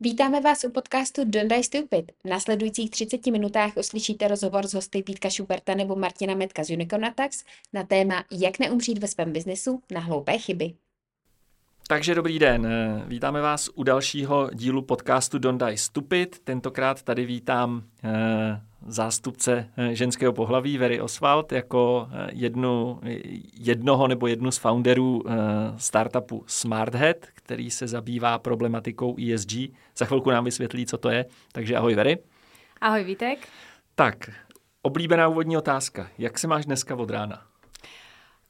Vítáme vás u podcastu Don't Die Stupid. V následujících 30 minutách uslyšíte rozhovor s hosty Vítka Šuberta nebo Martina Metka z Unicorn Attacks na téma Jak neumřít ve svém biznesu na hloupé chyby. Takže dobrý den, vítáme vás u dalšího dílu podcastu Don't Die Stupid. Tentokrát tady vítám eh, zástupce eh, ženského pohlaví Very Oswald jako eh, jednu, jednoho nebo jednu z founderů startupu SmartHead, který se zabývá problematikou ESG. Za chvilku nám vysvětlí, co to je. Takže ahoj Very. Ahoj Vítek. Tak, oblíbená úvodní otázka. Jak se máš dneska od rána?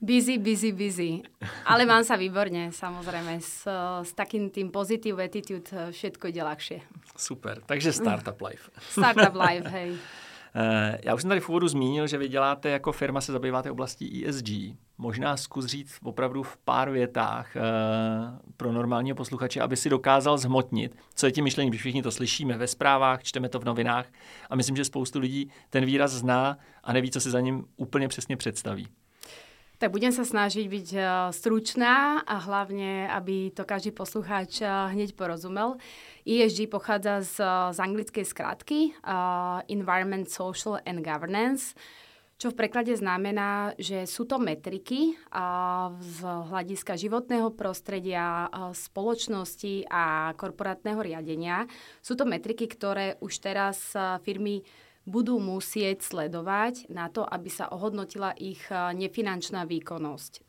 Busy, busy, busy. Ale mám sa výborne, samozrejme. S, s takým tým positive attitude všetko ide ľahšie. Super, takže Startup Life. Startup Life, hej. Eh, já už jsem tady v úvodu zmínil, že vy děláte jako firma, se zabýváte oblastí ESG. Možná zkus říct opravdu v pár větách eh, pro normálního posluchače, aby si dokázal zhmotnit, co je tím myšlení, když všichni to slyšíme ve zprávách, čteme to v novinách a myslím, že spoustu lidí ten výraz zná a neví, co si za ním úplně přesně představí. Tak budem sa snažiť byť eh, stručná a hlavne, aby to každý poslucháč eh, hneď porozumel. ESG pochádza z, z anglickej skratky uh, Environment, Social and Governance, čo v preklade znamená, že sú to metriky uh, z hľadiska životného prostredia, uh, spoločnosti a korporátneho riadenia. Sú to metriky, ktoré už teraz uh, firmy budú musieť sledovať na to, aby sa ohodnotila ich eh, nefinančná výkonnosť.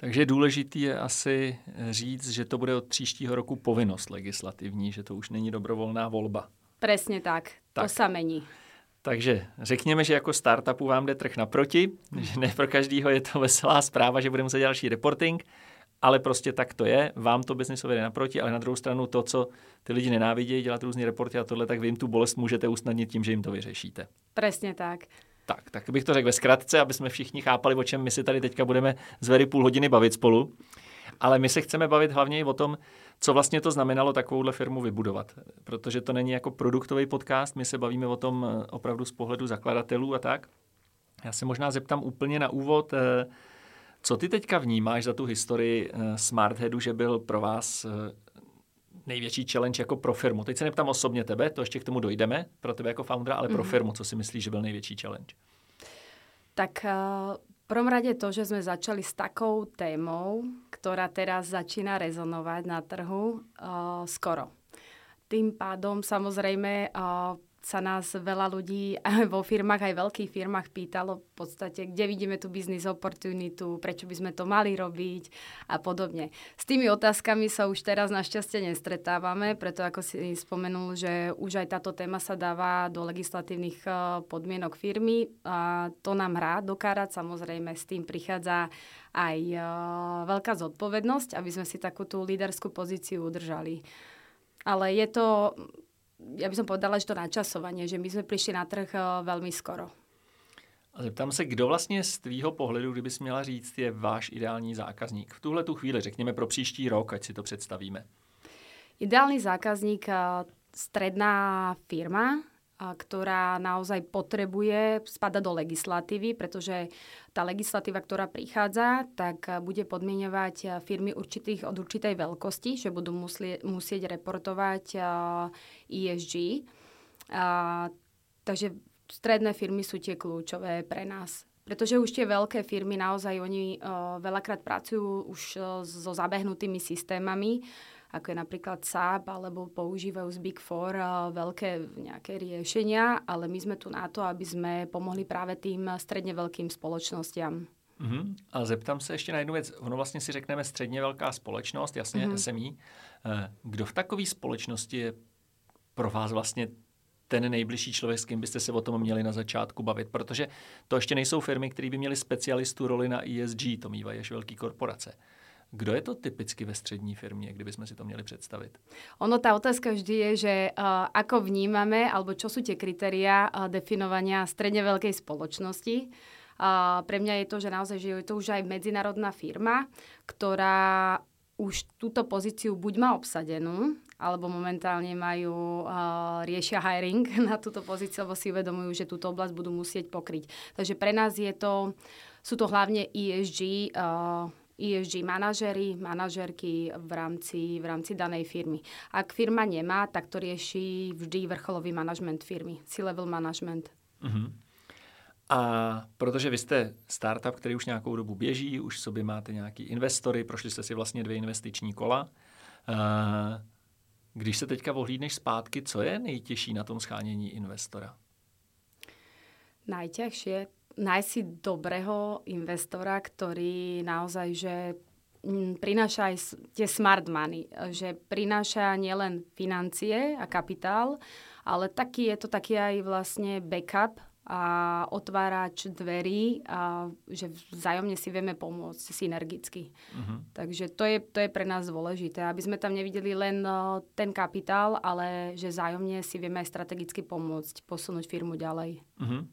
Takže důležitý je asi říct, že to bude od příštího roku povinnost legislativní, že to už není dobrovolná volba. Přesně tak, tak. to se mení. Takže řekněme, že jako startupu vám jde trh naproti, že ne pro každého je to veselá zpráva, že budeme muset další reporting, ale prostě tak to je. Vám to biznisově jde naproti, ale na druhou stranu to, co ty lidi nenávidějí, dělat různé reporty a tohle, tak vy jim tu bolest můžete usnadnit tím, že jim to vyřešíte. Přesně tak. Tak, tak bych to řekl ve zkratce, aby jsme všichni chápali, o čem my si tady teďka budeme z very půl hodiny bavit spolu. Ale my se chceme bavit hlavně i o tom, co vlastně to znamenalo takovouhle firmu vybudovat. Protože to není jako produktový podcast, my se bavíme o tom eh, opravdu z pohledu zakladatelů a tak. Já se možná zeptám úplně na úvod, eh, co ty teďka vnímáš za tu historii eh, Smartheadu, že byl pro vás největší challenge jako pro firmu? Teď se neptám osobně tebe, to ještě k tomu dojdeme, pro tebe jako foundera, ale pro mm-hmm. firmu, co si myslíš, že byl největší challenge? Tak v prvom rade to, že sme začali s takou témou, ktorá teraz začína rezonovať na trhu uh, skoro. Tým pádom samozrejme uh, sa nás veľa ľudí vo firmách, aj veľkých firmách pýtalo v podstate, kde vidíme tú business opportunitu, prečo by sme to mali robiť a podobne. S tými otázkami sa už teraz našťastie nestretávame, preto ako si spomenul, že už aj táto téma sa dáva do legislatívnych eh, podmienok firmy. A to nám hrá do samozrejme s tým prichádza aj eh, veľká zodpovednosť, aby sme si takú tú líderskú pozíciu udržali. Ale je to ja by som povedala, že to načasovanie, že my sme prišli na trh eh, veľmi skoro. A zeptám se, kdo vlastně z tvýho pohledu, kdybys měla říct, je váš ideální zákazník? V tuhle tu chvíli, řekněme pro příští rok, ať si to představíme. Ideální zákazník, eh, stredná firma, ktorá naozaj potrebuje spadať do legislatívy, pretože tá legislatíva, ktorá prichádza, tak bude podmienovať firmy určitých, od určitej veľkosti, že budú musieť, musieť reportovať ESG. takže stredné firmy sú tie kľúčové pre nás. Pretože už tie veľké firmy naozaj oni uh, veľakrát pracujú už so zabehnutými systémami, ako je napríklad SAP, alebo používajú z Big Four veľké nejaké riešenia, ale my sme tu na to, aby sme pomohli práve tým stredně veľkým společnostiam. Mm-hmm. A zeptám se ještě na jednu věc. Ono vlastně si řekneme středně velká společnost, jasně mm-hmm. SMI. Eh, kdo v takové společnosti je pro vás vlastně ten nejbližší člověk, s kým byste se o tom měli na začátku bavit? Protože to ještě nejsou firmy, které by měly specialistu roli na ESG, to mývají až velké korporace. Kdo je to typicky ve střední firmě, kdybychom si to měli představit? Ono, ta otázka vždy je, že uh, ako vnímame, alebo čo sú tie kritéria uh, definovania stredne veľkej spoločnosti. Uh, pre mňa je to, že naozaj, že je to už aj medzinárodná firma, ktorá už túto pozíciu buď má obsadenú, alebo momentálne majú, uh, riešia hiring na túto pozíciu, lebo si uvedomujú, že túto oblasť budú musieť pokryť. Takže pre nás je to, sú to hlavne ESG uh, ESG manažery, manažerky v rámci, v rámci danej firmy. Ak firma nemá, tak to rieši vždy vrcholový management firmy, C-level management. Uh-huh. A protože vy jste startup, který už nějakou dobu běží, už sobě máte nějaký investory, prošli jste si vlastně dvě investiční kola. Když se teďka ohlídneš zpátky, co je nejtěžší na tom schánění investora? Najťažšie nájsť si dobrého investora, ktorý naozaj, že mm, prináša aj tie smart money, že prináša nielen financie a kapitál, ale taký je to taký aj vlastne backup a otvárač dverí a že vzájomne si vieme pomôcť synergicky. Uh-huh. Takže to je, to je pre nás dôležité, aby sme tam nevideli len ten kapitál, ale že vzájomne si vieme aj strategicky pomôcť, posunúť firmu ďalej. Uh-huh.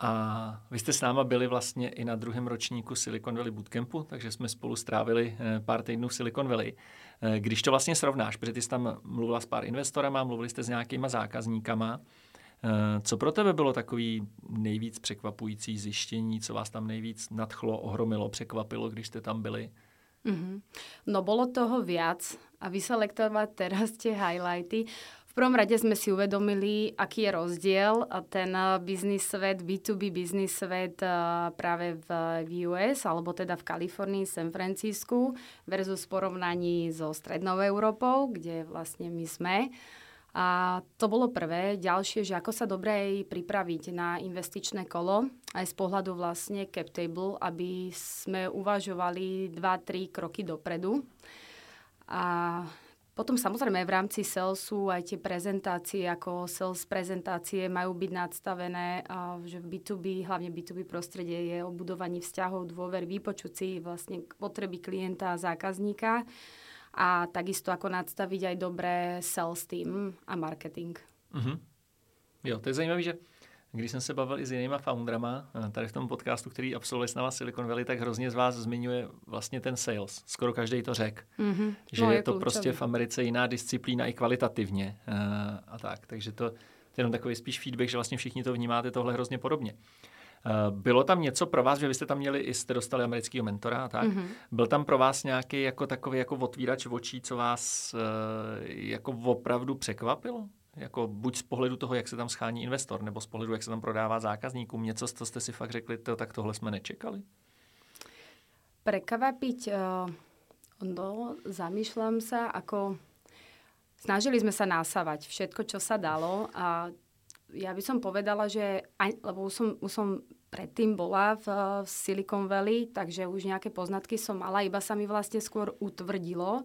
A vy jste s náma byli vlastně i na druhém ročníku Silicon Valley Bootcampu, takže jsme spolu strávili eh, pár týdnů v Silicon Valley. Eh, když to vlastně srovnáš, protože ty jsi tam mluvila s pár investorama, mluvili jste s nějakýma zákazníkama, Eh, co pro tebe bylo takový nejvíc překvapující zjištění, co vás tam nejvíc nadchlo, ohromilo, překvapilo, když jste tam byli? Mm-hmm. No bolo toho viac a vyselektovať teraz tie highlighty. V prvom rade sme si uvedomili, aký je rozdiel ten eh, biznis svet, B2B biznis svet eh, práve v, US, alebo teda v Kalifornii, San Francisku versus porovnaní so Strednou Európou, kde vlastne my sme. A to bolo prvé. Ďalšie, že ako sa dobre pripraviť na investičné kolo, aj z pohľadu vlastne cap table, aby sme uvažovali 2-3 kroky dopredu. A potom samozrejme v rámci salesu aj tie prezentácie, ako sales prezentácie majú byť nadstavené, a že v B2B, hlavne B2B prostredie je o budovaní vzťahov, dôver, vypočuť si vlastne potreby klienta a zákazníka a takisto ako nadstaviť aj dobré sales team a marketing. Mm-hmm. Jo, to je zajímavé, že když jsem se bavil i s jinýma foundrama, eh, tady v tom podcastu, který absolvuje s náma Silicon Valley, tak hrozně z vás zmiňuje vlastně ten sales. Skoro každý to řekl. Mm-hmm. Že no, je, je to prostě v Americe jiná disciplína i kvalitativně uh, a tak. Takže to, to je jenom takový spíš feedback, že vlastně všichni to vnímáte tohle hrozně podobně. Eh, bylo tam něco pro vás, že vy jste tam měli i jste dostali amerického mentora a tak. Mm-hmm. Byl tam pro vás nějaký jako takový jako otvírač očí, co vás eh, jako opravdu překvapilo? Jako buď z pohledu toho, jak se tam schání investor, nebo z pohledu, jak se tam prodává zákazníkům. Něco, co jste si fakt řekli, to, tak tohle jsme nečekali? Prekvapiť, uh, no, zamýšľam sa, ako snažili sme sa násavať všetko, čo sa dalo a ja by som povedala, že lebo už som, už som predtým bola v, v Silicon Valley, takže už nejaké poznatky som mala, iba sa mi vlastne skôr utvrdilo,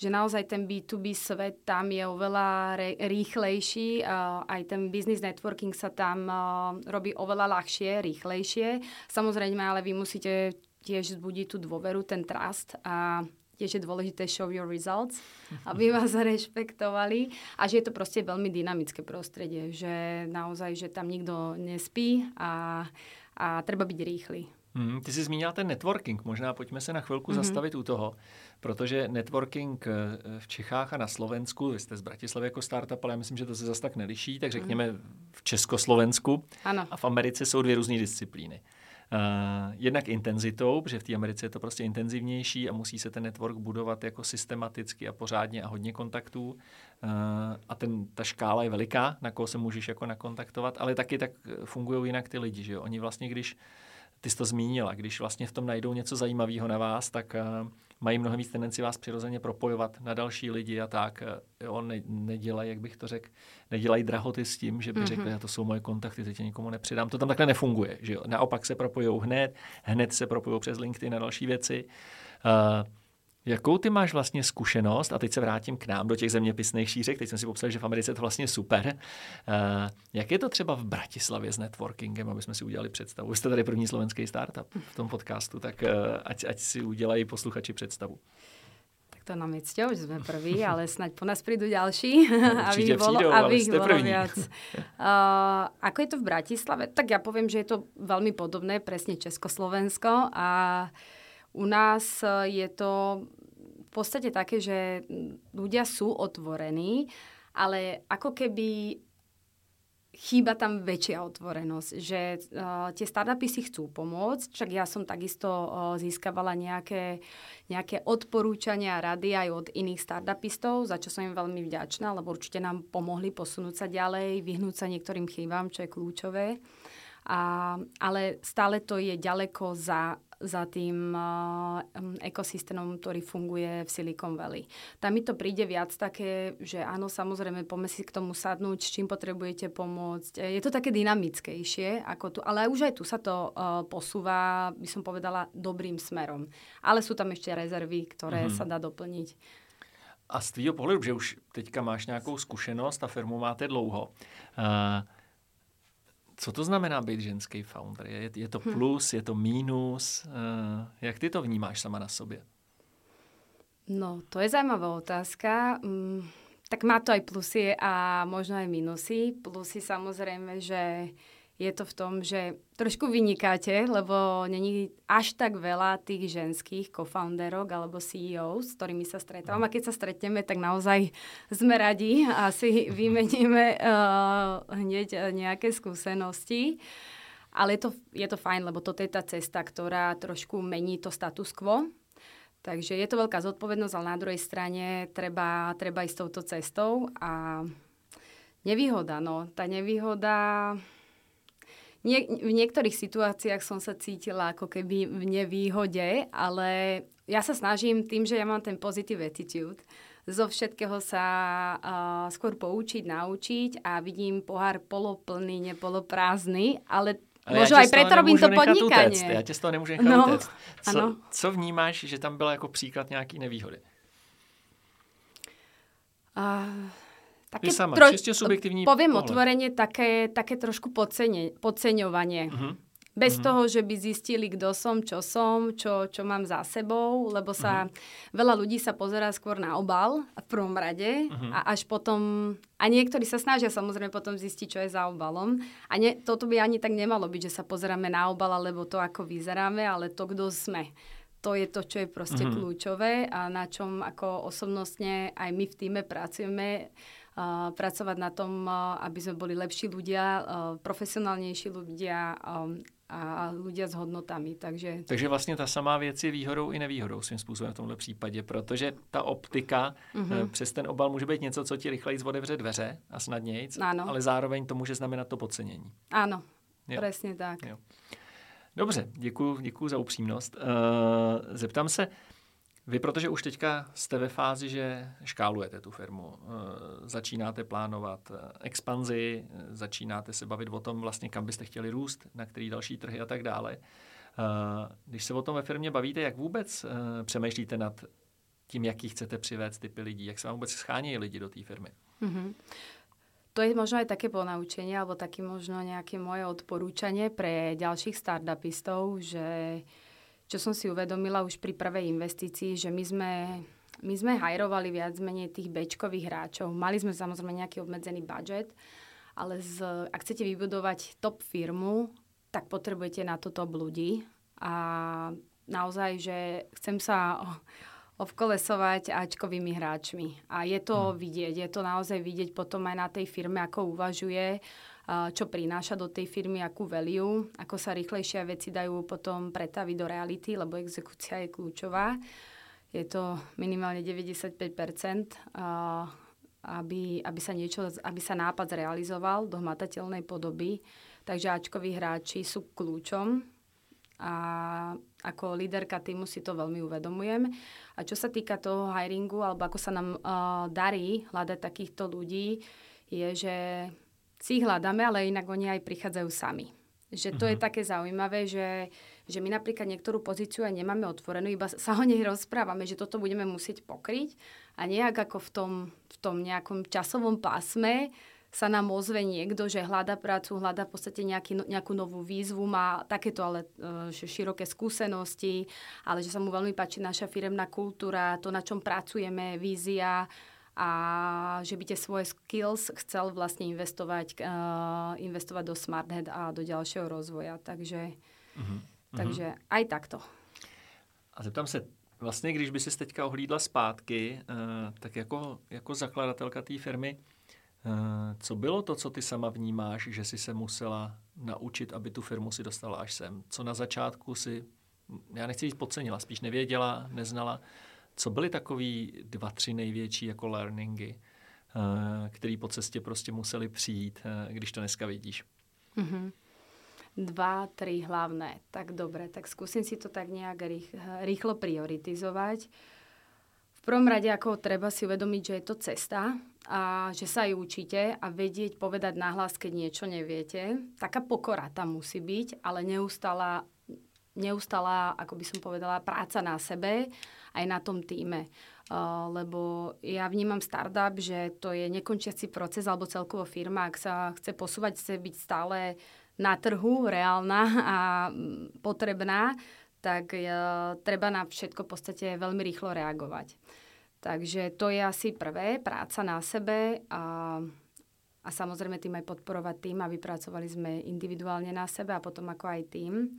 že naozaj ten B2B svet tam je oveľa re, rýchlejší, uh, aj ten business networking sa tam uh, robí oveľa ľahšie, rýchlejšie. Samozrejme, ale vy musíte tiež zbudiť tú dôveru, ten trust a tiež je dôležité show your results, aby vás rešpektovali a že je to proste veľmi dynamické prostredie, že naozaj, že tam nikto nespí a, a treba byť rýchly. Hmm, ty jsi zmínila ten networking, možná pojďme se na chvilku mm-hmm. zastavit u toho, protože networking eh, v Čechách a na Slovensku, vy jste z Bratislavy jako startup, ale já myslím, že to se zase tak neliší, tak řekněme v Československu ano. a v Americe jsou dvě různé disciplíny. Uh, jednak intenzitou, protože v té Americe je to prostě intenzivnější a musí se ten network budovat jako systematicky a pořádně a hodně kontaktů. Uh, a ten, ta škála je veliká, na koho se můžeš jako nakontaktovat, ale taky tak fungují jinak ty lidi. Že jo? Oni vlastně, když ty jsi to zmínila, když vlastně v tom najdou něco zajímavého na vás, tak uh, mají mnohem víc tendenci vás přirozeně propojovat na další lidi a tak. Eh, jo, ne, nedělají, jak bych to řekl, nedělají drahoty s tím, že by mm-hmm. řekli, to jsou moje kontakty, teď nikomu nepřidám. To tam takhle nefunguje. Že jo? Naopak se propojou hned, hned se propojou přes LinkedIn na další věci. Uh, Jakou ty máš vlastně zkušenost, a teď se vrátím k nám do těch zeměpisných šířek, teď jsem si popsal, že v Americe je to vlastně super. Uh, jak je to třeba v Bratislavě s networkingem, aby jsme si udělali představu? Vy jste tady první slovenský startup v tom podcastu, tak uh, ať, ať si udělají posluchači představu. Tak to nám je cťou, že jsme prví, ale snad po nás prídu ďalší, no, aby ich bolo, aby ich bolo viac. Uh, ako je to v Bratislave? Tak ja poviem, že je to veľmi podobné, presne Československo a u nás e, je to v podstate také, že ľudia sú otvorení, ale ako keby chýba tam väčšia otvorenosť, že uh, tie startupy si chcú pomôcť, však ja som takisto uh, získavala nejaké, nejaké odporúčania a rady aj od iných startupistov, za čo som im veľmi vďačná, lebo určite nám pomohli posunúť sa ďalej, vyhnúť sa niektorým chybám, čo je kľúčové. A, ale stále to je ďaleko za za tým uh, ekosystémom, ktorý funguje v Silicon Valley. Tam mi to príde viac také, že áno, samozrejme, poďme si k tomu sadnúť, s čím potrebujete pomôcť. Je to také dynamickejšie, ako tu, ale už aj tu sa to uh, posúva, by som povedala, dobrým smerom. Ale sú tam ešte rezervy, ktoré mm-hmm. sa dá doplniť. A z tvýho pohledu, že už teďka máš nějakou zkušenost a firmu máte dlouho, uh, co to znamená být ženský founder? Je, je to hm. plus, je to mínus? Uh, jak ty to vnímáš sama na sobě? No, to je zajímavá otázka. Mm, tak má to aj plusy a možno aj minusy. Plusy samozrejme, že je to v tom, že trošku vynikáte, lebo není až tak veľa tých ženských co-founderok alebo CEO, s ktorými sa stretávam. A keď sa stretneme, tak naozaj sme radi a si vymeníme uh, hneď nejaké skúsenosti. Ale je to, je to fajn, lebo toto je tá cesta, ktorá trošku mení to status quo. Takže je to veľká zodpovednosť, ale na druhej strane treba, treba ísť touto cestou. A nevýhoda, no. Tá nevýhoda nie, v niektorých situáciách som sa cítila ako keby v nevýhode, ale ja sa snažím tým, že ja mám ten positive attitude, zo všetkého sa uh, skôr poučiť, naučiť a vidím pohár poloplný, nepoloprázdny, ale ale Možno aj preto robím to podnikanie. Utéct. Já tě z toho nemůžu nechat no, utéct. Co, co vnímáš, že tam byla jako příklad nějaký nevýhody? Uh, také sama, tro... čiste subjektívny Poviem pohľad. otvorene také, také trošku podcene, podceňovanie. Uh-huh. Bez uh-huh. toho, že by zistili, kto som, čo som, čo, čo mám za sebou, lebo sa uh-huh. veľa ľudí sa pozerá skôr na obal v prvom rade uh-huh. a až potom, a niektorí sa snažia samozrejme potom zistiť, čo je za obalom. A ne, toto by ani tak nemalo byť, že sa pozeráme na obal, alebo to, ako vyzeráme, ale to, kto sme to je to, čo je proste mm-hmm. kľúčové a na čom ako osobnostne aj my v týme pracujeme pracovať na tom, aby sme boli lepší ľudia, profesionálnejší ľudia a ľudia s hodnotami. Takže... Takže vlastně ta samá věc je výhodou i nevýhodou svým způsobem v tomhle případě, protože ta optika mm-hmm. přes ten obal může být něco, co ti rychleji otevře dveře a snadněji, ale zároveň to může znamenat to podcenění. Ano, jo. přesně tak. Jo. Dobře, děkuji, děkuji za upřímnost. Uh, zeptám se, vy, protože už teďka jste ve fázi, že škálujete tu firmu, eh, začínáte plánovat eh, expanzi, eh, začínáte se bavit o tom, vlastně kam byste chtěli růst, na který další trhy a tak dále. Když se o tom ve firmě bavíte, jak vůbec přemýšlíte nad tím, jaký chcete přivést typy lidí, jak se vám vůbec schánějí lidi do té firmy? Mm-hmm. To je možno aj také ponaučenie, alebo také možno nejaké moje odporúčanie pre ďalších startupistov, že uh, čo som si uvedomila už pri prvej investícii, že my sme, my sme hajrovali viac menej tých bečkových hráčov. Mali sme samozrejme nejaký obmedzený budget, ale z, ak chcete vybudovať top firmu, tak potrebujete na to top ľudí. A naozaj, že chcem sa obkolesovať Ačkovými hráčmi. A je to hmm. vidieť, je to naozaj vidieť potom aj na tej firme, ako uvažuje čo prináša do tej firmy, akú value, ako sa rýchlejšie veci dajú potom pretaviť do reality, lebo exekúcia je kľúčová. Je to minimálne 95% aby, aby, sa niečo, aby sa nápad zrealizoval do hmatateľnej podoby. Takže Ačkoví hráči sú kľúčom a ako líderka týmu si to veľmi uvedomujem. A čo sa týka toho hiringu, alebo ako sa nám uh, darí hľadať takýchto ľudí, je, že si ich hľadáme, ale inak oni aj prichádzajú sami. Že to uh-huh. je mhm. také zaujímavé, že, že my napríklad niektorú pozíciu aj nemáme otvorenú, iba sa o nej rozprávame, že toto budeme musieť pokryť a nejak ako v tom, v tom nejakom časovom pásme sa nám ozve niekto, že hľada prácu, hľada v podstate nejaký, no, nejakú novú výzvu, má takéto ale uh, široké skúsenosti, ale že sa mu veľmi páči naša firemná kultúra, to, na čom pracujeme, vízia, a že by tie svoje skills chcel vlastne investovať, uh, investovať do SmartHead a do ďalšieho rozvoja. Takže, uh-huh. takže aj takto. A zeptám se, vlastně když by si teďka ohlídla zpátky, uh, tak jako, jako zakladatelka té firmy, Co bylo to, co ty sama vnímáš, že jsi se musela naučit, aby tu firmu si dostala až sem? Co na začátku si, já nechci říct podcenila, spíš nevěděla, neznala. Co byly takový dva, tři největší jako learningy, který po cestě prostě museli přijít, když to dneska vidíš? Mm-hmm dva, tri hlavné. Tak dobre, tak skúsim si to tak nejak rých, rýchlo prioritizovať. V prvom rade, ako treba si uvedomiť, že je to cesta a že sa aj učíte a vedieť povedať nahlas, keď niečo neviete. Taká pokora tam musí byť, ale neustála, neustála, ako by som povedala, práca na sebe aj na tom týme. Uh, lebo ja vnímam startup, že to je nekončiaci proces alebo celkovo firma, ak sa chce posúvať, chce byť stále na trhu reálna a mm, potrebná, tak e, treba na všetko v podstate veľmi rýchlo reagovať. Takže to je asi prvé, práca na sebe a, a samozrejme tým aj podporovať tým a vypracovali sme individuálne na sebe a potom ako aj tým.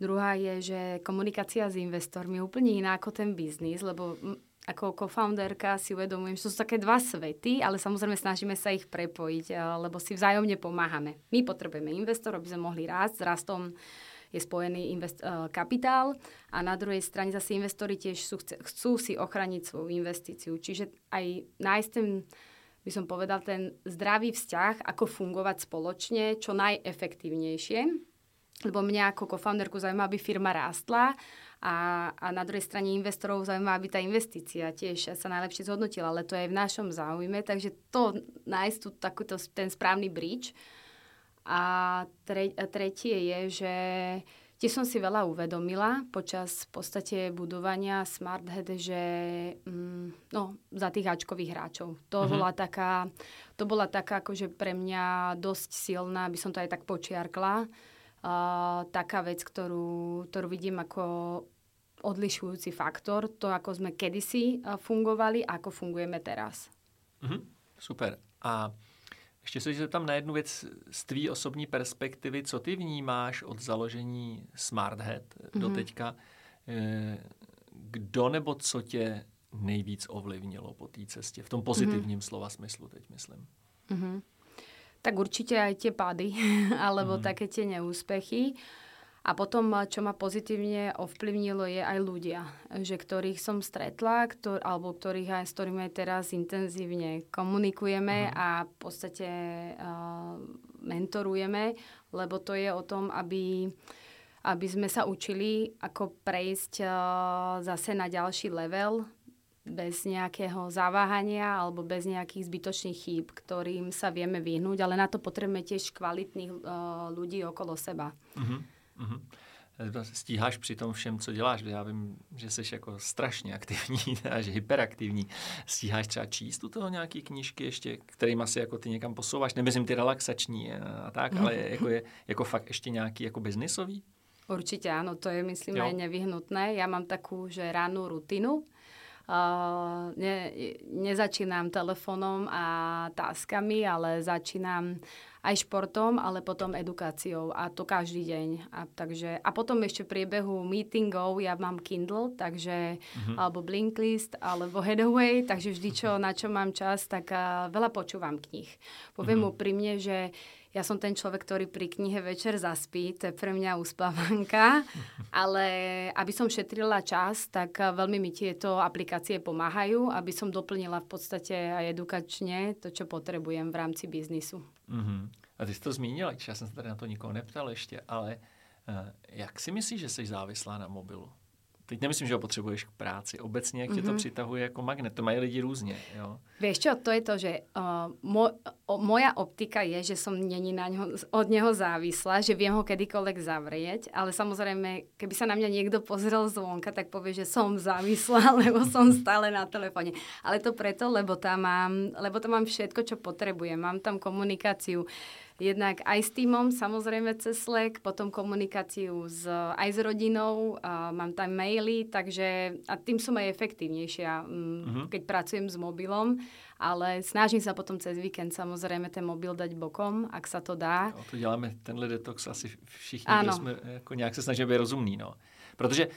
Druhá je, že komunikácia s investormi je úplne iná ako ten biznis, lebo ako co-founderka si uvedomujem, že to sú také dva svety, ale samozrejme snažíme sa ich prepojiť, eh, lebo si vzájomne pomáhame. My potrebujeme investor, aby sme mohli rásť. S rastom je spojený invest, uh, kapitál a na druhej strane zase investori tiež sú, chcú si ochraniť svoju investíciu. Čiže aj nájsť ten, by som povedal, ten zdravý vzťah, ako fungovať spoločne, čo najefektívnejšie. Lebo mňa ako co-founderku zaujíma, aby firma rástla a, a na druhej strane investorov zaujíma, aby tá investícia tiež sa najlepšie zhodnotila, ale to je v našom záujme, takže to nájsť tu takúto, ten správny bridge. A tre, tretie je, že tiež som si veľa uvedomila počas v podstate budovania SmartHead, že mm, no, za tých háčkových hráčov. To, uh-huh. bola taká, to bola taká akože pre mňa dosť silná, by som to aj tak počiarkla, uh, taká vec, ktorú, ktorú vidím ako odlišujúci faktor, to, ako sme kedysi fungovali a ako fungujeme teraz. Mm-hmm, super. A ještě se zeptám na jednu věc z tvý osobní perspektivy. Co ty vnímáš od založení SmartHead mm-hmm. do teďka? Eh, kdo nebo co tě nejvíc ovlivnilo po té cestě? V tom pozitivním mm-hmm. slova smyslu teď myslím. Mm-hmm. Tak určite aj tie pády, alebo mm. také tie neúspechy. A potom, čo ma pozitívne ovplyvnilo, je aj ľudia, že ktorých som stretla, ktor, alebo ktorých aj, s ktorými aj teraz intenzívne komunikujeme mm. a v podstate uh, mentorujeme, lebo to je o tom, aby, aby sme sa učili, ako prejsť uh, zase na ďalší level, bez nejakého zaváhania alebo bez nejakých zbytočných chýb, ktorým sa vieme vyhnúť, ale na to potrebujeme tiež kvalitných uh, ľudí okolo seba. Uh-huh, uh-huh. Stíháš při tom všem, co děláš? Já vím, že jsi jako strašně aktivní, až hyperaktivní. Stíháš třeba číst u toho nějaké knížky ještě, kterým asi jako ty někam posouváš? Nemyslím ty relaxační a tak, ale jako je jako fakt ještě nějaký jako biznisový? Určite áno, to je myslím jo. aj nevyhnutné. Ja mám takú, že rannú rutinu, ne, nezačínam telefónom a táskami, ale začínam aj športom, ale potom edukáciou a to každý deň. A, takže, a potom ešte v priebehu meetingov ja mám Kindle, takže, uh-huh. alebo Blinklist, alebo Headaway, takže vždy, čo, na čo mám čas, tak uh, veľa počúvam knih. Poviem uh-huh. úprimne, že ja som ten človek, ktorý pri knihe večer zaspí, to je pre mňa uspávanka, ale aby som šetrila čas, tak eh, veľmi mi tieto aplikácie pomáhajú, aby som doplnila v podstate aj edukačne to, čo potrebujem v rámci biznisu. Uh-huh. A ty jsi to zmínila, já jsem se tady na to nikoho neptal ještě, ale uh, jak si myslíš, že jsi závislá na mobilu? Teď nemyslím, že ho potřebuješ k práci. Obecně, jak mm-hmm. tě to mhm. přitahuje jako magnet. To mají lidi různě. Jo? Vieš čo, to je to, že uh, mo, o, moja optika je, že som není na ňo, od neho závislá, že viem ho kedykoľvek zavrieť, ale samozrejme, keby sa na mňa niekto pozrel zvonka, tak povie, že som závislá, lebo som stále na telefóne. Ale to preto, lebo tam mám, lebo tam mám všetko, čo potrebujem. Mám tam komunikáciu Jednak aj s týmom, samozrejme cez Slack, potom komunikáciu s, aj s rodinou, a mám tam maily, takže a tým som aj efektívnejšia, uh-huh. keď pracujem s mobilom, ale snažím sa potom cez víkend samozrejme ten mobil dať bokom, ak sa to dá. No, to děláme tenhle detox asi všichni, ano. jsme jako nějak se snažíme být rozumný, no. Protože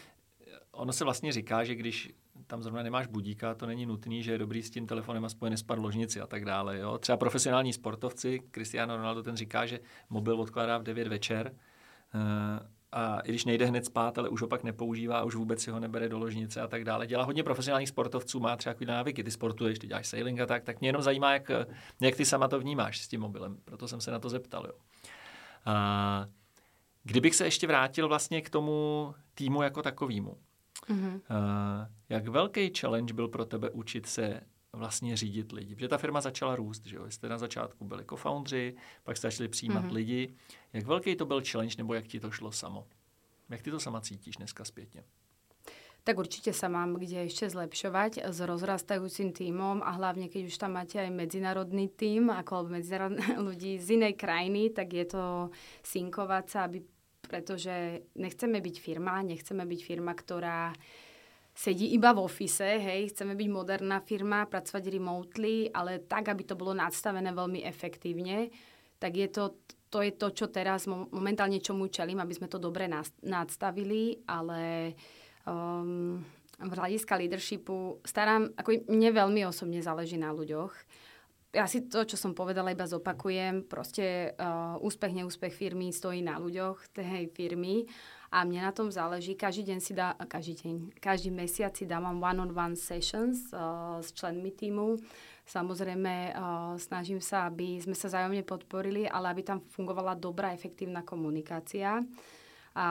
ono se vlastně říká, že když tam zrovna nemáš budíka, to není nutný, že je dobrý s tím telefonem aspoň nespat ložnici a tak dále. Jo? Třeba profesionální sportovci, Cristiano Ronaldo ten říká, že mobil odkládá v 9 večer eh, a i když nejde hned spát, ale už ho pak nepoužívá, už vůbec si ho nebere do ložnice a tak dále. Dělá hodně profesionálních sportovců, má třeba takový návyky, ty sportuješ, ty děláš sailing a tak, tak mě jenom zajímá, jak, jak ty sama to vnímáš s tím mobilem. Proto jsem se na to zeptal. Jo. A, kdybych se ještě vrátil vlastně k tomu týmu jako takovému. Mm-hmm. jak velký challenge byl pro tebe učit se vlastně řídit lidi. Protože ta firma začala růst, že jo? Jste na začátku byli co-foundři, pak jste začali přijímat mm-hmm. lidi. Jak velký to byl challenge, nebo jak ti to šlo samo? Jak ty to sama cítíš dneska zpětně? Tak určite sa mám kde ešte zlepšovať s rozrastajúcim tímom a hlavne keď už tam máte aj medzinárodný tím, ako medzinárodní ľudí z inej krajiny, tak je to synkovať sa, aby, pretože nechceme byť firma, nechceme byť firma, ktorá sedí iba v ofise, hej, chceme byť moderná firma, pracovať remotely, ale tak, aby to bolo nadstavené veľmi efektívne, tak je to, to je to, čo teraz momentálne čomu čelím, aby sme to dobre nadstavili, ale um, v hľadiska leadershipu starám, ako mne veľmi osobne záleží na ľuďoch. Ja si to, čo som povedala, iba zopakujem. Proste uh, úspech, neúspech firmy stojí na ľuďoch tej firmy a mne na tom záleží. Každý deň si dá, každý deň, každý mesiac si dávam one-on-one sessions uh, s členmi týmu. Samozrejme, uh, snažím sa, aby sme sa zájomne podporili, ale aby tam fungovala dobrá, efektívna komunikácia. A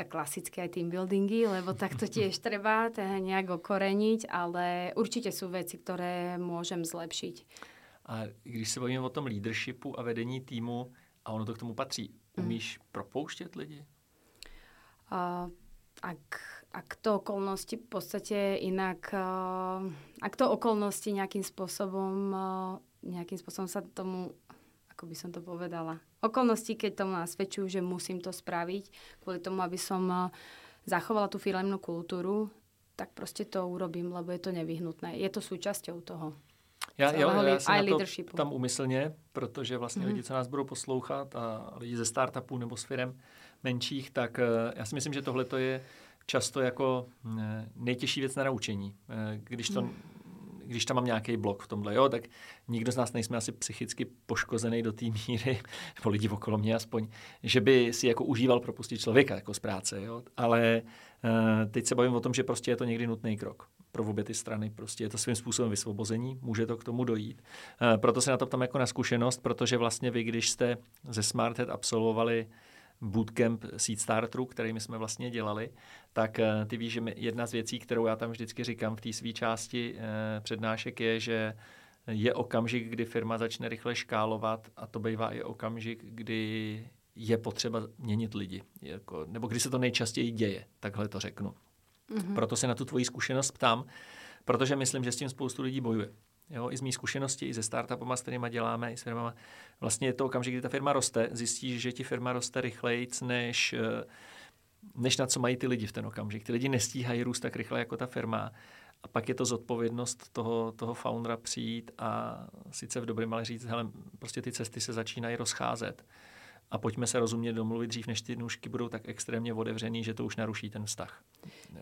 tak klasické aj team buildingy, lebo tak to tiež treba nejak okoreniť, ale určite sú veci, ktoré môžem zlepšiť. A když se bavíme o tom leadershipu a vedení týmu, a ono to k tomu patří, mhm. umíš mm. propouštět lidi? Uh, ak, ak to okolnosti v podstate inak, uh, ak to okolnosti nejakým spôsobom, uh, nejakým spôsobom sa tomu, ako by som to povedala, okolnosti, keď tomu nasvedčujú, že musím to spraviť, kvôli tomu, aby som uh, zachovala tú firmnú kultúru, tak prostě to urobím, lebo je to nevyhnutné. Je to súčasťou toho. Já, jo, já jsem na to tam umyslně, protože vlastně mm-hmm. lidi, co nás budou poslouchat a lidi ze startupů nebo s firem, menších, tak eh, já si myslím, že tohle je často jako eh, nejtěžší věc na naučení. Eh, když to hmm. Když tam mám nějaký blok v tomhle, jo, tak nikdo z nás nejsme asi psychicky poškozený do té míry, nebo lidi okolo mě aspoň, že by si jako užíval propustit člověka jako z práce, jo. Ale uh, teď se bavím o tom, že prostě je to někdy nutný krok pro obě ty strany. Prostě je to svým způsobem vysvobození, může to k tomu dojít. Uh, proto se na to ptám jako na zkušenost, protože vlastně vy, když jste ze Smarthead absolvovali bootcamp Seed Starterů, který my jsme vlastně dělali, tak eh, ty víš, že jedna z věcí, kterou já tam vždycky říkám v té své části eh, přednášek je, že je okamžik, kdy firma začne rychle škálovat a to bývá i okamžik, kdy je potřeba měnit lidi. Jako, nebo kdy se to nejčastěji děje, takhle to řeknu. Mm-hmm. Proto se na tu tvoji zkušenost ptám, protože myslím, že s tím spoustu lidí bojuje. Jo, I z mých zkušeností, i ze startupama, s kterými děláme, i s firmama. Vlastně je to okamžik, kdy ta firma roste, zjistíš, že ti firma roste rychleji, než, eh, než na co mají ty lidi v ten okamžik. Ty lidi nestíhají růst tak rychle jako ta firma. A pak je to zodpovědnost toho, toho foundera přijít a sice v dobrém, ale říct, hele, prostě ty cesty se začínají rozcházet. A pojďme se rozumět domluvit dřív, než ty nůžky budou tak extrémně otevřený, že to už naruší ten vztah.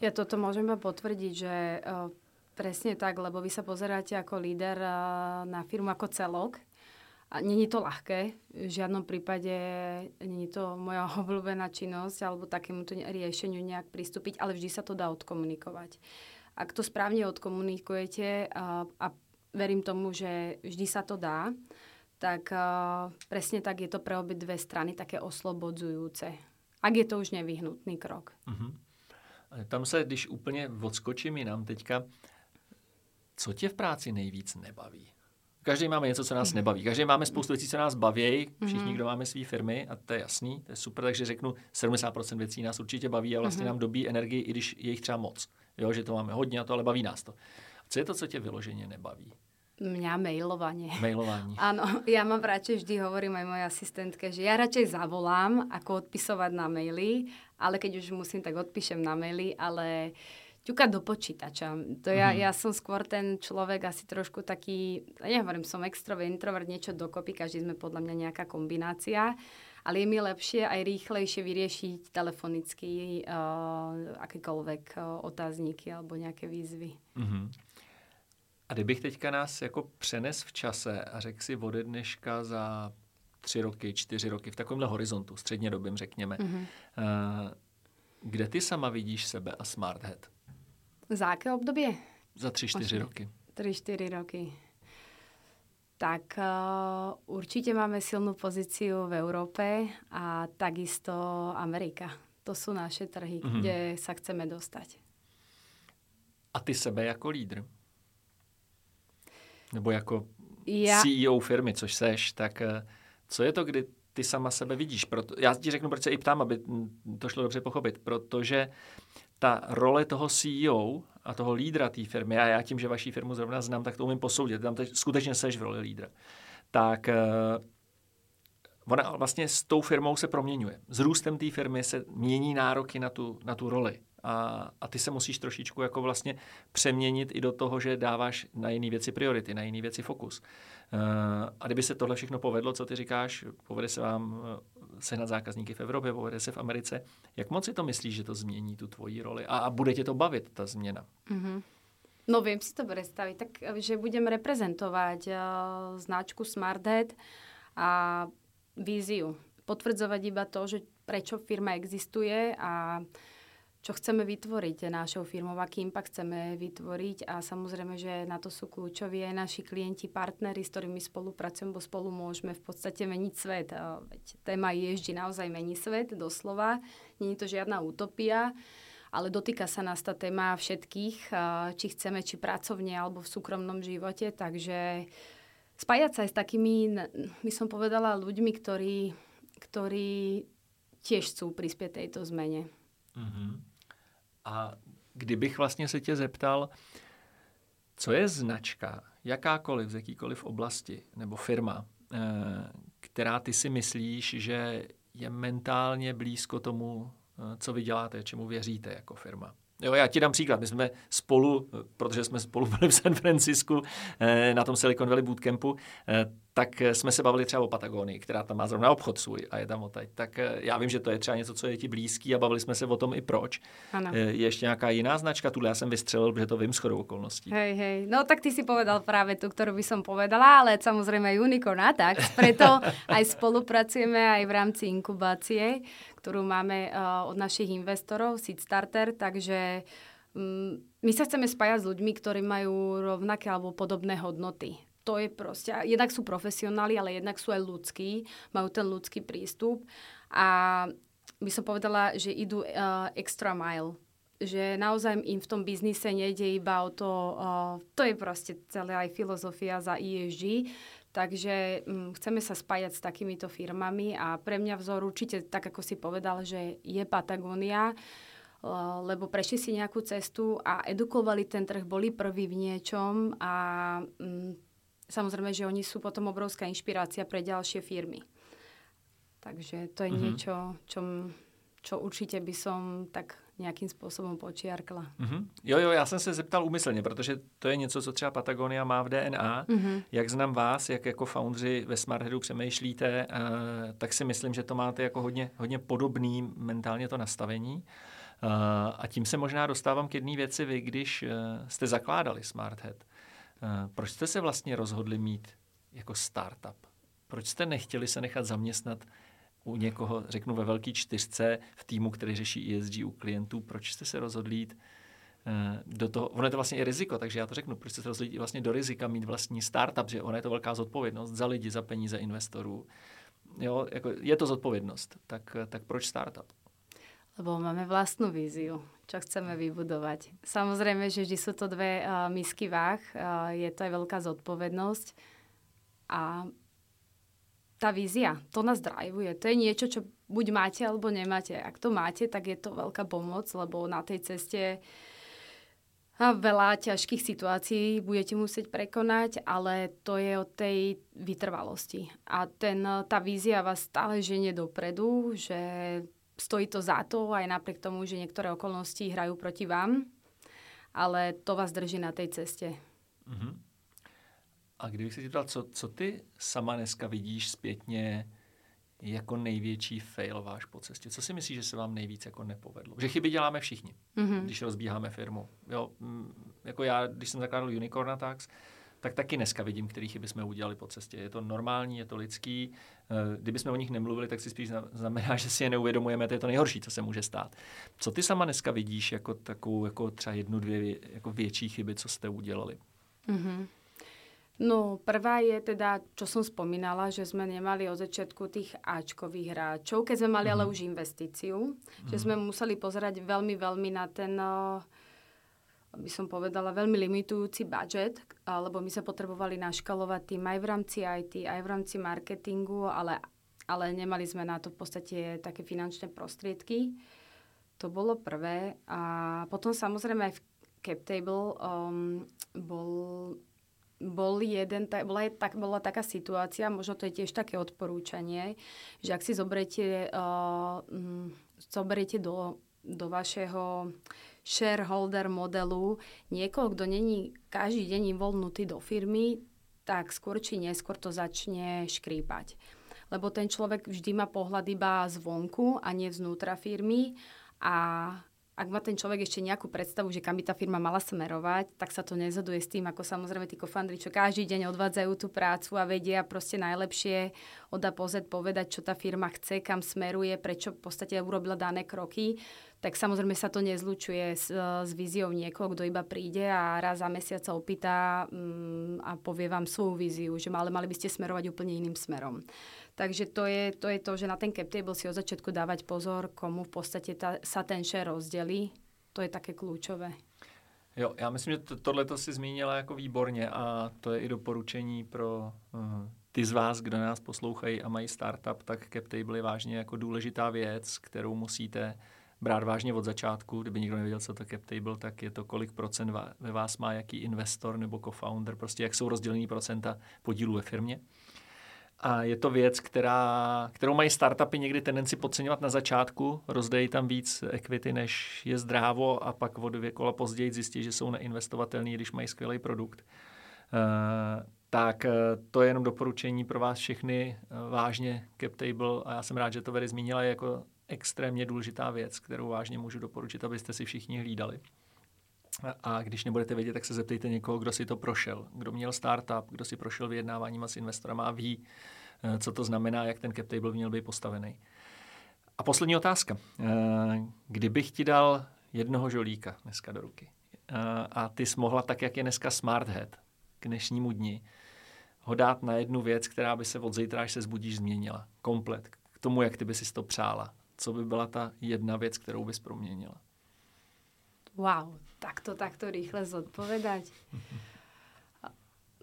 Ja toto môžem potvrdiť, že uh Presne tak, lebo vy sa pozeráte ako líder na firmu ako celok. A není to ľahké, v žiadnom prípade není to moja obľúbená činnosť alebo takémuto riešeniu nejak pristúpiť, ale vždy sa to dá odkomunikovať. Ak to správne odkomunikujete a, a verím tomu, že vždy sa to dá, tak a, presne tak je to pre obe dve strany také oslobodzujúce. Ak je to už nevyhnutný krok. Uh-huh. Tam se, když úplně odskočím jinam teďka, co tě v práci nejvíc nebaví? Každý máme něco, co nás nebaví. Každý máme spoustu věcí, co nás baví. Všichni, mhm. kdo máme své firmy, a to je jasný, to je super, takže řeknu, 70% věcí nás určitě baví a vlastně mhm. nám dobí energii, i když je jich třeba moc. Jo, že to máme hodně a to, ale baví nás to. Co je to, co tě vyloženě nebaví? Mňa mailovanie. Mailovanie. Áno, ja mám radšej vždy, hovorím aj mojej asistentke, že ja radšej zavolám, ako odpisovať na maily, ale keď už musím, tak odpíšem na maily, ale uh, ťukať do počítača. To ja, mm-hmm. ja som skôr ten človek asi trošku taký, nehovorím, som extrovert, introvert, niečo dokopy, každý sme podľa mňa nejaká kombinácia, ale je mi lepšie aj rýchlejšie vyriešiť telefonicky uh, akékoľvek uh, otázníky alebo nějaké výzvy. Mm-hmm. A kdybych teďka nás jako přenes v čase a řekl si ode dneška za tři roky, čtyři roky, v takovémhle horizontu, středně dobím, řekněme, mm-hmm. uh, kde ty sama vidíš sebe a Smarthead? Za jaké období? Za tři, čtyři roky. Tři, čtyři roky. Tak uh, určite máme silnú pozíciu v Európe a takisto Amerika. To sú naše trhy, mm-hmm. kde sa chceme dostať. A ty sebe jako lídr? Nebo jako ja... CEO firmy, což seš, tak uh, co je to, kdy ty sama sebe vidíš? Proto, já ti řeknu, proč se i ptám, aby to šlo dobře pochopit. Protože ta role toho CEO a toho lídra té firmy, a já tím, že vaší firmu zrovna znám, tak to umím posoudit, tam teď skutečně seš v roli lídra, tak uh, ona vlastně s tou firmou se proměňuje. S růstem té firmy se mění nároky na tu, na tu roli. A, a ty se musíš trošičku jako vlastně přeměnit i do toho, že dáváš na jiné věci priority, na jiné věci fokus. Uh, a kdyby se tohle všechno povedlo, co ty říkáš, povede se vám eh, sehnat zákazníky v Evropě, povede se v Americe, jak moc si to myslíš, že to změní tu tvoji roli? A, a bude tě to bavit, ta změna? Mm-hmm. No vím si to představit, tak že budem reprezentovat uh, značku Smarthead a víziu. Potvrdzovať iba to, že prečo firma existuje a čo chceme vytvoriť našou firmou, aký impact chceme vytvoriť a samozrejme, že na to sú kľúčoví aj naši klienti, partnery, s ktorými spolupracujeme, bo spolu môžeme v podstate meniť svet. Veď téma ježdí naozaj mení svet, doslova. Není to žiadna utopia, ale dotýka sa nás tá téma všetkých, či chceme, či pracovne, alebo v súkromnom živote, takže spájať sa aj s takými, by som povedala, ľuďmi, ktorí, ktorí tiež chcú prispieť tejto zmene. Mm-hmm. A kdybych vlastně se tě zeptal, co je značka, jakákoliv z jakýkoliv oblasti nebo firma, eh, která ty si myslíš, že je mentálně blízko tomu, eh, co vy děláte, čemu věříte jako firma? Jo, já ti dám příklad. My jsme spolu, protože jsme spolu byli v San Francisku eh, na tom Silicon Valley Bootcampu, tak jsme se bavili třeba o Patagonii, která tam má zrovna obchod svůj a je tam odtaď. Tak eh, já vím, že to je třeba něco, co je ti blízký a bavili jsme se o tom i proč. Ano. Eh, je ještě nějaká jiná značka, tuhle já jsem vystřelil, protože to vím shodou okolností. Hej, hej. No tak ty si povedal právě tu, kterou by som povedala, ale samozřejmě Unicorn tak. Preto aj spolupracujeme aj v rámci inkubácie, kterou máme uh, od našich investorov, Seed Starter, takže um, my sa chceme spájať s ľuďmi, ktorí majú rovnaké alebo podobné hodnoty. To je proste, jednak sú profesionáli, ale jednak sú aj ľudskí, majú ten ľudský prístup a by som povedala, že idú uh, extra mile. Že naozaj im v tom biznise nejde iba o to, uh, to je proste celé aj filozofia za ESG, takže um, chceme sa spájať s takýmito firmami a pre mňa vzor určite, tak ako si povedal, že je Patagonia, uh, lebo prešli si nejakú cestu a edukovali ten trh, boli prví v niečom a um, samozrejme, že oni sú potom obrovská inšpirácia pre ďalšie firmy. Takže to je mm-hmm. niečo, čo, čo určite by som tak nějakým způsobem počiarkla. Mm-hmm. Jo, jo, já jsem se zeptal úmyslně, protože to je něco, co třeba Patagonia má v DNA. Mm-hmm. Jak znám vás, jak jako foundři ve Smartheadu přemýšlíte, uh, tak si myslím, že to máte jako hodně, hodně podobný mentálně to nastavení. Uh, a tím se možná dostávám k jedné věci, vy, když uh, jste zakládali Smarthead, Eh, proč jste se vlastně rozhodli mít jako startup? Proč jste nechtěli se nechat zaměstnat u někoho, řeknu ve velké čtyřce, v týmu, který řeší ESG u klientů? Proč jste se rozhodli jít eh, do toho, ono je to vlastně i riziko, takže já to řeknu, proč jste se rozhodli vlastně do rizika mít vlastní startup, že ono je to velká zodpovědnost za lidi, za peníze investorů. Jo, jako je to zodpovědnost, tak, tak proč startup? lebo máme vlastnú víziu, čo chceme vybudovať. Samozrejme, že vždy sú to dve uh, misky váh, uh, je to aj veľká zodpovednosť a tá vízia, to nás drivuje. To je niečo, čo buď máte, alebo nemáte. Ak to máte, tak je to veľká pomoc, lebo na tej ceste a veľa ťažkých situácií budete musieť prekonať, ale to je o tej vytrvalosti. A ten, tá vízia vás stále ženie dopredu, že stojí to za to, aj napriek tomu, že niektoré okolnosti hrajú proti vám, ale to vás drží na tej ceste. Uh-huh. A kdybych se ptal, co, co ty sama dneska vidíš zpětně jako největší fail váš po cestě? Co si myslíš, že se vám nejvíc jako nepovedlo? Že chyby děláme všichni, mm-hmm. když rozbíháme firmu. Jo, mm, jako já, když jsem zakládal Unicorn Attacks, tak taky dneska vidím, které chyby jsme udělali po cestě. Je to normální, je to lidský. Eh, kdyby jsme o nich nemluvili, tak si spíš znamená, že si je neuvědomujeme, to je to nejhorší, co se může stát. Co ty sama dneska vidíš jako takovou, jako třeba jednu, dvě jako větší chyby, co jste udělali? Mm-hmm. No, prvá je teda, čo som spomínala, že sme nemali od začiatku tých Ačkových hráčov, keď sme mali mm. ale mhm. už investíciu, mm. že mhm. sme museli pozerať veľmi, veľmi na ten, by som povedala, veľmi limitujúci budget, lebo my sa potrebovali naškalovať tým aj v rámci IT, aj v rámci marketingu, ale, ale nemali sme na to v podstate také finančné prostriedky. To bolo prvé. A potom samozrejme aj v CapTable um, bol bol jeden, bola, tak, bola taká situácia, možno to je tiež také odporúčanie, že ak si zoberiete, uh, zoberiete do, do vašeho shareholder modelu niekoho, kto není každý deň involvnutý do firmy, tak skôr či neskôr to začne škrípať. Lebo ten človek vždy má pohľad iba zvonku a nie vznútra firmy a ak má ten človek ešte nejakú predstavu, že kam by tá firma mala smerovať, tak sa to nezhoduje s tým, ako samozrejme tí kofandri, čo každý deň odvádzajú tú prácu a vedia proste najlepšie od A po Z povedať, čo tá firma chce, kam smeruje, prečo v podstate urobila dané kroky tak samozrejme sa to nezlučuje s, s víziou niekoho, kto iba príde a raz za mesiac sa opýta um, a povie vám svoju víziu, že ale mali by ste smerovať úplne iným smerom. Takže to je, to je to, že na ten cap table si od začiatku dávať pozor, komu v podstate ta, sa ten share rozdelí. To je také kľúčové. Jo, já myslím, že to, tohle to si zmínila jako výborně a to je i doporučení pro uh, ty z vás, kdo nás poslouchají a mají startup, tak CapTable je vážně jako důležitá věc, kterou musíte brát vážně od začátku. Kdyby někdo nevěděl, co to cap table, tak je to kolik procent ve vás má jaký investor nebo co-founder, prostě jak jsou rozdělený procenta podílu ve firmě. A je to věc, která, kterou mají startupy někdy tendenci podceňovat na začátku, rozdejí tam víc equity, než je zdrávo a pak o dvě kola později zjistí, že jsou neinvestovatelní, když mají skvělý produkt. Uh, tak uh, to je jenom doporučení pro vás všechny uh, vážně CapTable a já jsem rád, že to Vedy zmínila jako extrémně důležitá věc, kterou vážně můžu doporučit, abyste si všichni hlídali. A když nebudete vědět, tak se zeptejte někoho, kdo si to prošel, kdo měl startup, kdo si prošel vyjednáváním s investorem a ví, eh, co to znamená, jak ten cap table měl být postavený. A poslední otázka. Eh, kdybych ti dal jednoho žolíka dneska do ruky eh, a ty jsi mohla tak, jak je dneska Smart Head k dnešnímu dni, ho dát na jednu věc, která by se od zítra, až se zbudíš, změnila. Komplet. K tomu, jak ty by si to přála co by byla ta jedna věc, kterou bys proměnila? Wow, takto, takto rýchle zodpovedať.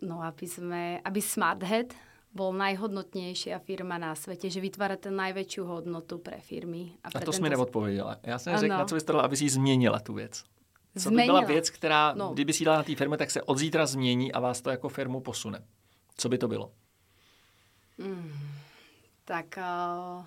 No, aby sme, aby SmartHead bol najhodnotnější firma na světě, že vytvára ten největší hodnotu pre firmy. A, pre a to jsi mi neodpověděla. Já jsem řekla, na co bys to aby si změnila tu věc. Co změnila. by byla věc, která, no. kdyby si dala na té firmě, tak se od zítra změní a vás to jako firmu posune. Co by to bylo? Mm, tak uh,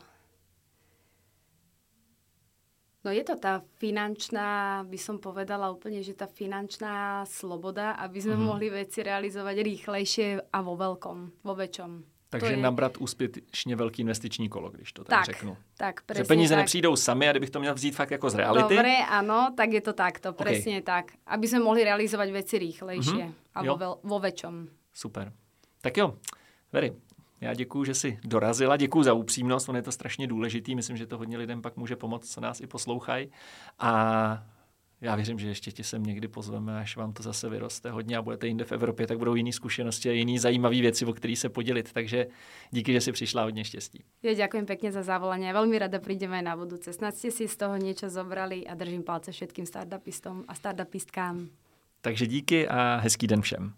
No je to tá finančná, by som povedala úplne, že tá finančná sloboda, aby sme mm. mohli veci realizovať rýchlejšie a vo veľkom, vo väčšom. Takže je... nabrat úspěšně velký investiční kolo, když to tak, tak řeknu. Tak, presne Že peníze tak. nepřijdou sami a kdybych to měl vzít fakt jako z reality. Dobre, ano, tak je to takto, okay. presne tak. Aby sme mohli realizovať veci rýchlejšie mm-hmm. a vo, vo väčšom. Super. Tak jo, Very, já děkuji, že jsi dorazila, děkuji za upřímnost, on je to strašně důležitý, myslím, že to hodně lidem pak může pomoct, co nás i poslouchají. A já věřím, že ještě tě sem někdy pozveme, až vám to zase vyroste hodně a budete jinde v Evropě, tak budou jiné zkušenosti a jiné zajímavé věci, o kterých se podělit. Takže díky, že jsi přišla, hodně štěstí. Já děkuji pěkně za zavolání. Velmi ráda přijdeme na budouce. Snad jste si z toho něco zobrali a držím palce všetkým startupistom a startupistkám. Takže díky a hezký den všem.